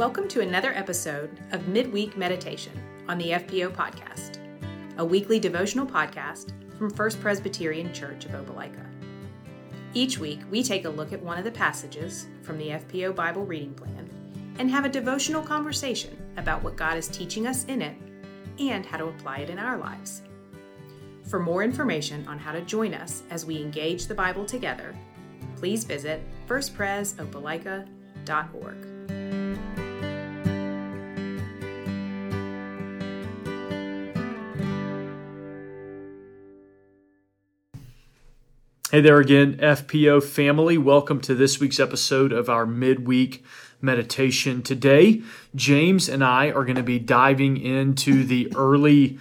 Welcome to another episode of Midweek Meditation on the FPO Podcast, a weekly devotional podcast from First Presbyterian Church of Opelika. Each week, we take a look at one of the passages from the FPO Bible reading plan and have a devotional conversation about what God is teaching us in it and how to apply it in our lives. For more information on how to join us as we engage the Bible together, please visit firstpresopelika.org. Hey there again, FPO family. Welcome to this week's episode of our midweek meditation. Today, James and I are going to be diving into the early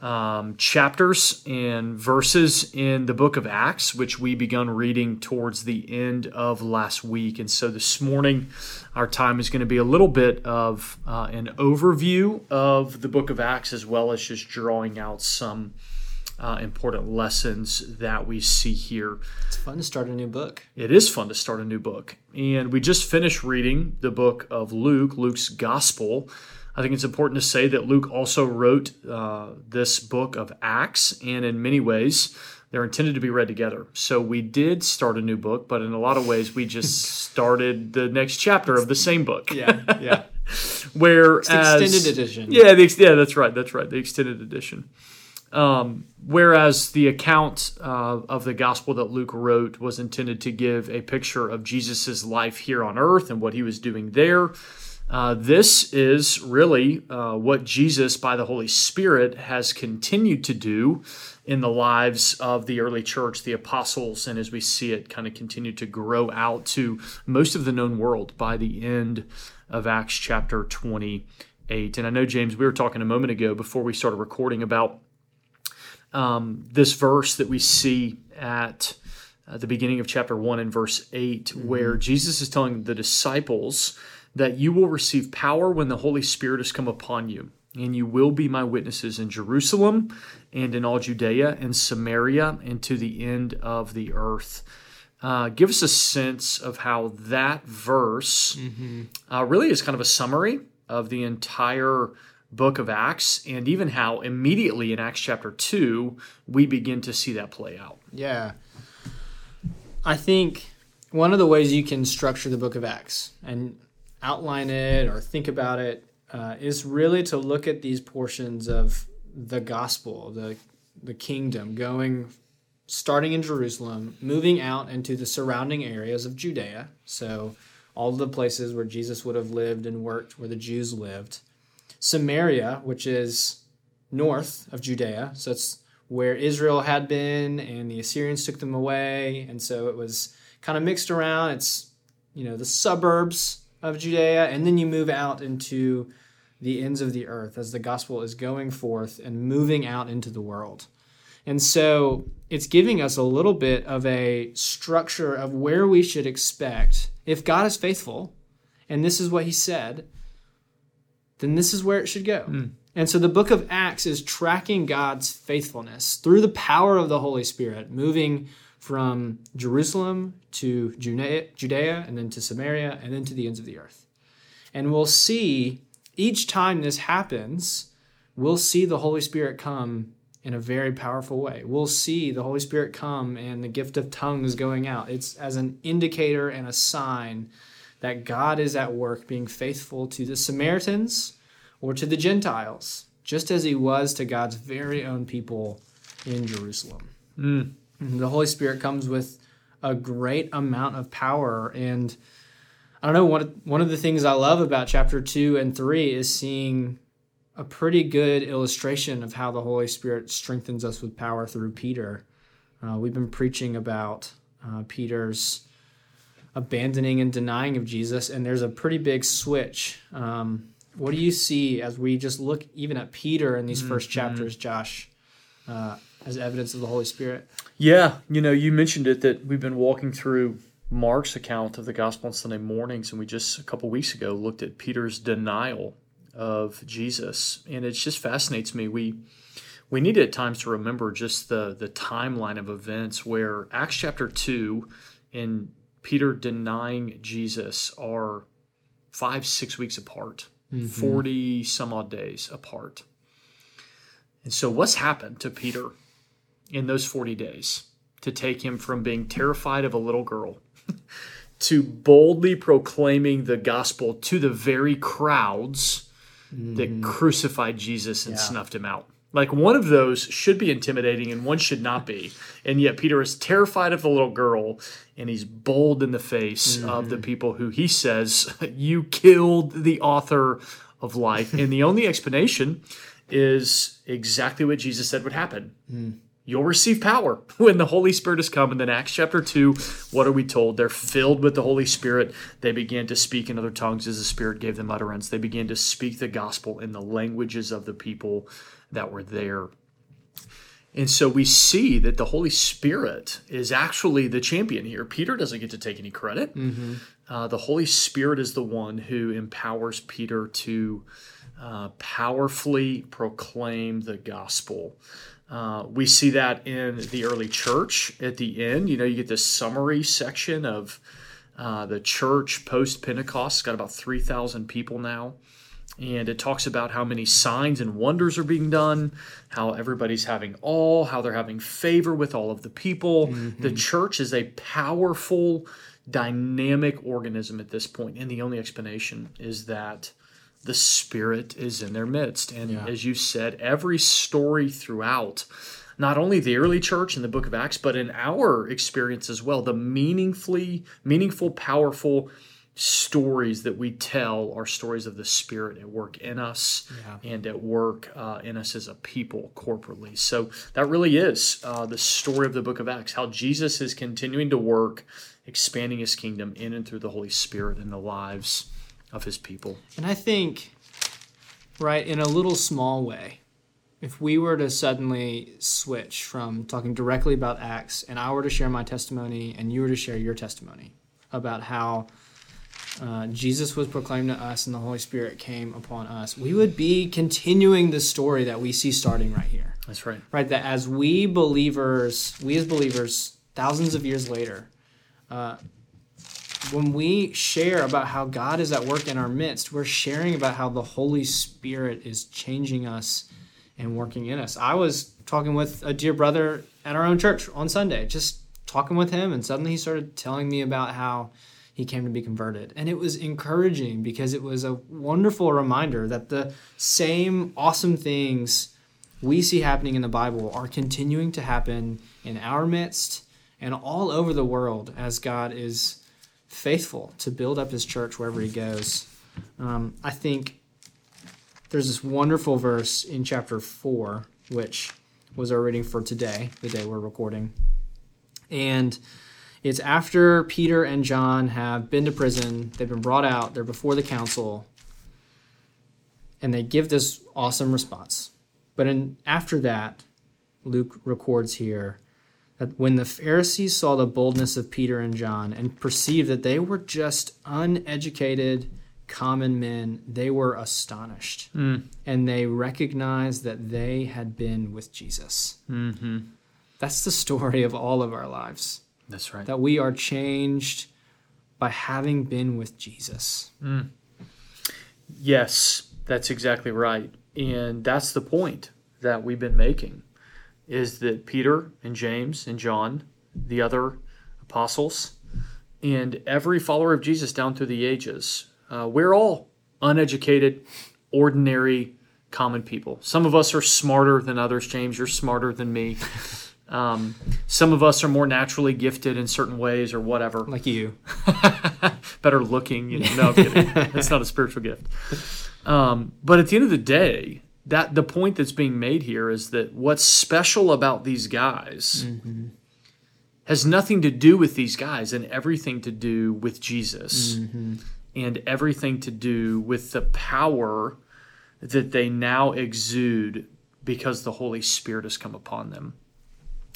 um, chapters and verses in the book of Acts, which we begun reading towards the end of last week. And so this morning, our time is going to be a little bit of uh, an overview of the book of Acts, as well as just drawing out some uh, important lessons that we see here. It's fun to start a new book. It is fun to start a new book. And we just finished reading the book of Luke, Luke's Gospel. I think it's important to say that Luke also wrote uh, this book of Acts, and in many ways, they're intended to be read together. So we did start a new book, but in a lot of ways, we just started the next chapter of the same book. Yeah, yeah. Whereas, extended edition. Yeah, the, yeah, that's right. That's right. The extended edition. Um, whereas the account uh, of the gospel that Luke wrote was intended to give a picture of Jesus' life here on earth and what he was doing there. Uh, this is really uh, what Jesus, by the Holy Spirit, has continued to do in the lives of the early church, the apostles, and as we see it kind of continue to grow out to most of the known world by the end of Acts chapter 28. And I know, James, we were talking a moment ago before we started recording about um, this verse that we see at uh, the beginning of chapter 1 and verse 8, mm-hmm. where Jesus is telling the disciples that you will receive power when the Holy Spirit has come upon you, and you will be my witnesses in Jerusalem and in all Judea and Samaria and to the end of the earth. Uh, give us a sense of how that verse mm-hmm. uh, really is kind of a summary of the entire book of Acts and even how immediately in Acts chapter 2 we begin to see that play out. Yeah. I think one of the ways you can structure the book of Acts and outline it or think about it uh, is really to look at these portions of the gospel, the the kingdom going starting in Jerusalem, moving out into the surrounding areas of Judea. So all the places where Jesus would have lived and worked, where the Jews lived Samaria, which is north of Judea. So it's where Israel had been, and the Assyrians took them away. And so it was kind of mixed around. It's, you know, the suburbs of Judea. And then you move out into the ends of the earth as the gospel is going forth and moving out into the world. And so it's giving us a little bit of a structure of where we should expect, if God is faithful, and this is what he said, then this is where it should go. Mm. And so the book of Acts is tracking God's faithfulness through the power of the Holy Spirit, moving from Jerusalem to Judea, Judea and then to Samaria and then to the ends of the earth. And we'll see each time this happens, we'll see the Holy Spirit come in a very powerful way. We'll see the Holy Spirit come and the gift of tongues going out. It's as an indicator and a sign that God is at work being faithful to the Samaritans or to the Gentiles, just as he was to God's very own people in Jerusalem. Mm. The Holy Spirit comes with a great amount of power. And I don't know, one, one of the things I love about chapter 2 and 3 is seeing a pretty good illustration of how the Holy Spirit strengthens us with power through Peter. Uh, we've been preaching about uh, Peter's abandoning and denying of Jesus, and there's a pretty big switch. Um, what do you see as we just look even at Peter in these mm-hmm. first chapters, Josh, uh, as evidence of the Holy Spirit? Yeah, you know, you mentioned it that we've been walking through Mark's account of the gospel on Sunday mornings, and we just a couple weeks ago looked at Peter's denial of Jesus, and it just fascinates me. We we need at times to remember just the the timeline of events where Acts chapter two in Peter denying Jesus are five, six weeks apart, mm-hmm. 40 some odd days apart. And so, what's happened to Peter in those 40 days to take him from being terrified of a little girl to boldly proclaiming the gospel to the very crowds that mm-hmm. crucified Jesus and Yeah. snuffed him out? Like one of those should be intimidating and one should not be. And yet Peter is terrified of the little girl and he's bold in the face of the mm-hmm. people who he says, You killed the author of life. and the only explanation is exactly what Jesus said would happen. Hmm. You'll receive power when the Holy Spirit has come. And then Acts chapter 2, what are we told? They're filled with the Holy Spirit. They began to speak in other tongues as the Spirit gave them utterance. They began to speak the gospel in the languages of the people that were there. And so we see that the Holy Spirit is actually the champion here. Peter doesn't get to take any credit. Uh, the Holy Spirit is the one who empowers Peter to uh, powerfully proclaim the gospel. Uh, we see that in the early church at the end. You know, you get this summary section of uh, the church post Pentecost. It's got about 3,000 people now. And it talks about how many signs and wonders are being done, how everybody's having all, how they're having favor with all of the people. The mm-hmm. church is a powerful, dynamic organism at this. And the only explanation is that the Spirit is in their midst. And Yeah. as you said, every story throughout, not only the early church in the book of Acts, but in our experience as well, the meaningfully, meaningful, powerful stories that we tell are stories of the Spirit at work in us Yeah. and at work uh, in us as a people corporately. So that really is uh, the story of the book of Acts, how Jesus is continuing to work, expanding his kingdom in and through the Holy Spirit in the lives of his people. And I think, right, in a little small way, if we were to suddenly switch from talking directly about Acts and I were to share my testimony and you were to share your testimony about how uh, Jesus was proclaimed to us and the Holy Spirit came upon us, we would be continuing the story that we see starting right here. That's right. Right, that as we believers, we as believers, thousands of years later, uh, when we share about how God is at work in our midst, we're sharing about how the Holy Spirit is changing us and working in us. I was talking with a dear brother at our own church on Sunday, just talking with him, and suddenly he started telling me about how he came to be converted. And it was encouraging because it was a wonderful reminder that the same awesome things we see happening in the Bible are continuing to happen in our midst and all over the world as God is faithful to build up his church wherever he goes. Um, I think there's this wonderful verse in chapter 4, which was our reading for today, the day we're recording. And it's after Peter and John have been to prison, they've been brought out, they're before the council, and they give this awesome response. But in, after that, Luke records here that when the Pharisees saw the boldness of Peter and John and perceived that they were just uneducated, common men, they were astonished. And they recognized that they had been with Jesus. Mm-hmm. That's the story of all of our lives, That's right. that we are changed by having been with Jesus. Yes, that's exactly right. And that's the point that we've been making is that Peter and James and John, the other apostles, and every follower of Jesus down through the ages, uh, we're all uneducated, ordinary, common people. Some of us are smarter than others. James, you're smarter than me. Um, some of us are more naturally gifted in certain ways or whatever Like you. better looking. You know, no, I'm kidding. That's not a spiritual gift. Um, but at the end of the day, that the point that's being made here is that what's special about these guys has nothing to do with these guys and everything to do with Jesus and everything to do with the power that they now exude because the Holy Spirit has come upon them.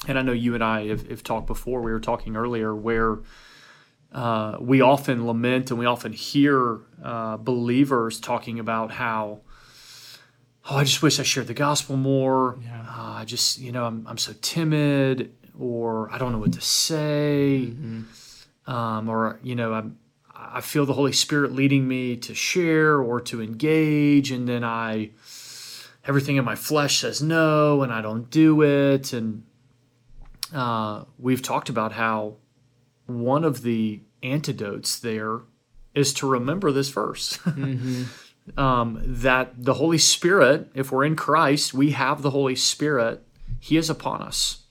And I know you and I have, have talked before. We were talking earlier where uh, we often lament and we often hear uh, believers talking about how, oh, I just wish I shared the gospel more. Yeah. Uh, I just, you know, I'm, I'm so timid, or I don't know what to say, um, or you know, I'm, I feel the Holy Spirit leading me to share or to engage, and then I everything in my flesh says no, and I don't do it. And uh, we've talked about how one of the antidotes there is to remember this verse. Mm-hmm. um, that the Holy Spirit, if we're in Christ, we have the Holy Spirit. He is upon us,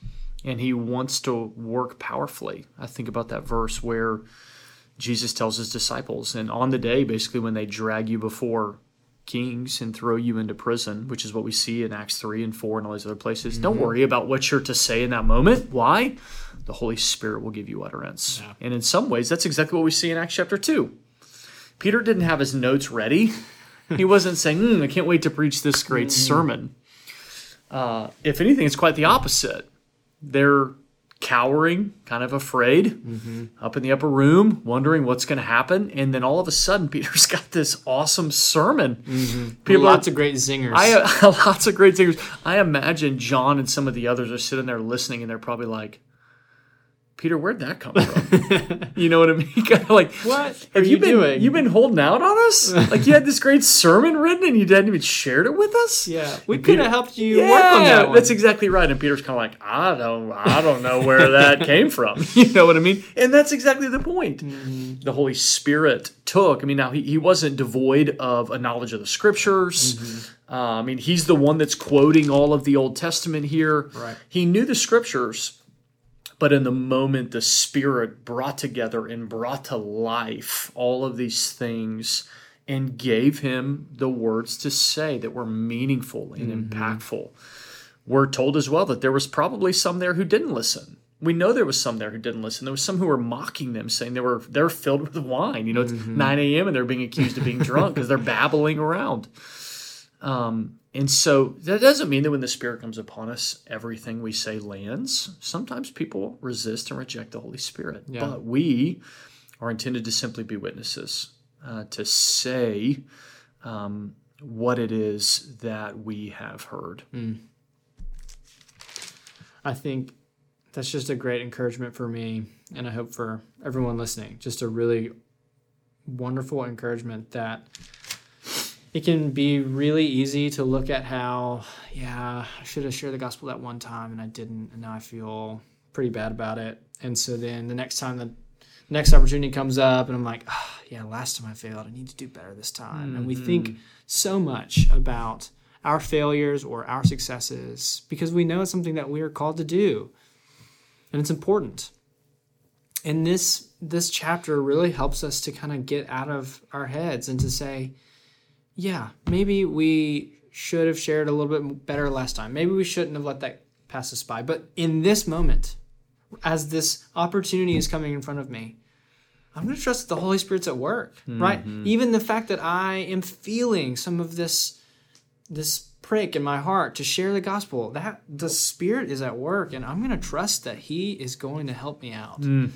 and He wants to work powerfully. I think about that verse where Jesus tells his disciples, and on the day, basically, when they drag you before kings and throw you into prison, which is what we see in Acts 3 and 4 and all these other places, mm-hmm. don't worry about what you're to say in that moment. Why? The Holy Spirit will give you utterance. Yeah. And in some ways, that's exactly what we see in Acts chapter 2. Peter didn't have his notes ready. he wasn't saying, mm, I can't wait to preach this great mm-hmm. sermon. Uh, if anything, it's quite the opposite. They're cowering, kind of afraid, mm-hmm. up in the upper room, wondering what's going to happen. And then all of a sudden, Peter's got this awesome sermon. Mm-hmm. People, lots of great zingers. I, lots of great zingers. I imagine John and some of the others are sitting there listening, and they're probably like, Peter, where'd that come from? you know what I mean? kind of like, what have you, you been doing? You've been holding out on us? like you had this great sermon written and you didn't even shared it with us? Yeah, we could have helped you yeah, work on that. One. That's exactly right. And Peter's kind of like, I don't, I don't know where that came from. You know what I mean? And that's exactly the point. Mm-hmm. The Holy Spirit took. I mean, now he, he wasn't devoid of a knowledge of the Scriptures. Mm-hmm. Uh, I mean, he's the one that's quoting all of the Old Testament here. Right. He knew the Scriptures but in the moment, the Spirit brought together and brought to life all of these things and gave him the words to say that were meaningful and mm-hmm. impactful. We're told as well that there was probably some there who didn't listen. We know there was some there who didn't listen. There was some who were mocking them, saying they were they're filled with wine. You know, it's mm-hmm. 9 a.m. and they're being accused of being drunk because they're babbling around. Um, and so that doesn't mean that when the Spirit comes upon us, everything we say lands. Sometimes people resist and reject the Holy Spirit. Yeah. But we are intended to simply be witnesses, uh, to say um, what it is that we have heard. Mm. I think that's just a great encouragement for me, and I hope for everyone listening. Just a really wonderful encouragement that it can be really easy to look at how, yeah, I should have shared the gospel that one time and I didn't, and now I feel pretty bad about it. And so then the next time the next opportunity comes up, and I'm like, oh, yeah, last time I failed, I need to do better this time. Mm-hmm. And we think mm-hmm. so much about our failures or our successes because we know it's something that we are called to do, and it's important. And this this chapter really helps us to kind of get out of our heads and to say, yeah, maybe we should have shared a little bit better last time. Maybe we shouldn't have let that pass us by. But in this moment, as this opportunity is coming in front of me, I'm going to trust that the Holy Spirit's at work, mm-hmm. right? Even the fact that I am feeling some of this this prick in my heart to share the gospel, that the Spirit is at work and I'm going to trust that he is going to help me out. Mm.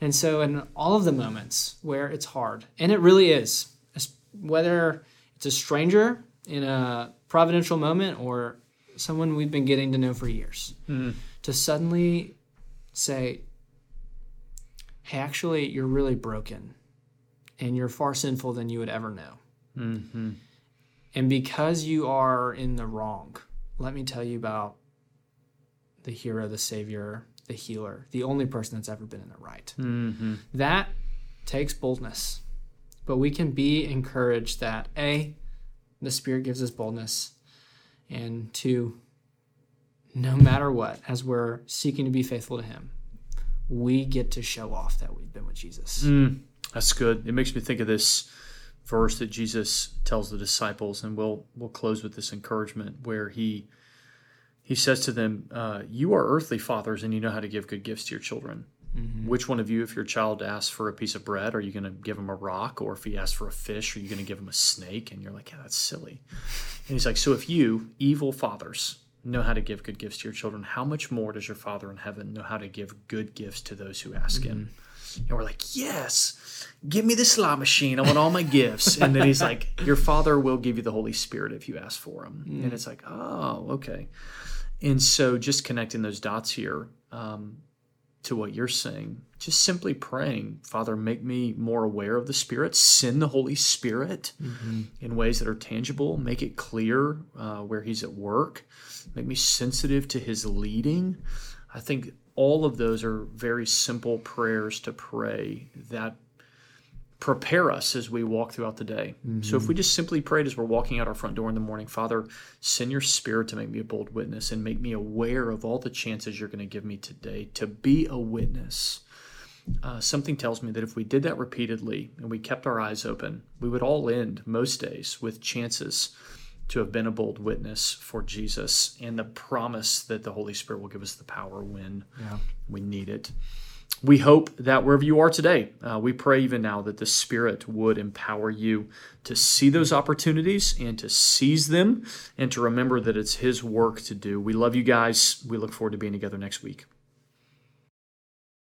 And so in all of the moments where it's hard, and it really is, whether it's a stranger in a providential moment or someone we've been getting to know for years mm. to suddenly say hey actually you're really broken and you're far sinful than you would ever know mm-hmm. and because you are in the wrong let me tell you about the hero the savior the healer the only person that's ever been in the right mm-hmm. that takes boldness but we can be encouraged that A, the Spirit gives us boldness, and two, no matter what, as we're seeking to be faithful to Him, we get to show off that we've been with Jesus. Mm, that's good. It makes me think of this verse that Jesus tells the disciples, and we'll we'll close with this encouragement where he he says to them, uh, "You are earthly fathers, and you know how to give good gifts to your children. Mm-hmm. Which one of you, if your child asks for a piece of bread, are you going to give him a rock? Or if he asks for a fish, are you going to give him a snake? And you're like, yeah, that's silly. And he's like, so if you, evil fathers, know how to give good gifts to your children, how much more does your Father in heaven know how to give good gifts to those who ask mm-hmm. him? And we're like, yes, give me the slot machine. I want all my gifts. And then he's like, your Father will give you the Holy Spirit if you ask for him. Mm-hmm. And it's like, oh, okay. And so just connecting those dots here. Um, to what you're saying. Just simply praying, Father, make me more aware of the Spirit. Send the Holy Spirit mm-hmm. in ways that are tangible. Make it clear uh, where He's at work. Make me sensitive to His leading. I think all of those are very simple prayers to pray that prepare us as we walk throughout the day. Mm-hmm. So if we just simply prayed as we're walking out our front door in the morning, Father, send your spirit to make me a bold witness and make me aware of all the chances you're going to give me today to be a witness. Uh, something tells me that if we did that repeatedly and we kept our eyes open, we would all end most days with chances to have been a bold witness for Jesus and the promise that the Holy Spirit will give us the power when yeah. we need it we hope that wherever you are today, uh, we pray even now that the Spirit would empower you to see those opportunities and to seize them and to remember that it's His work to do. We love you guys. We look forward to being together next week.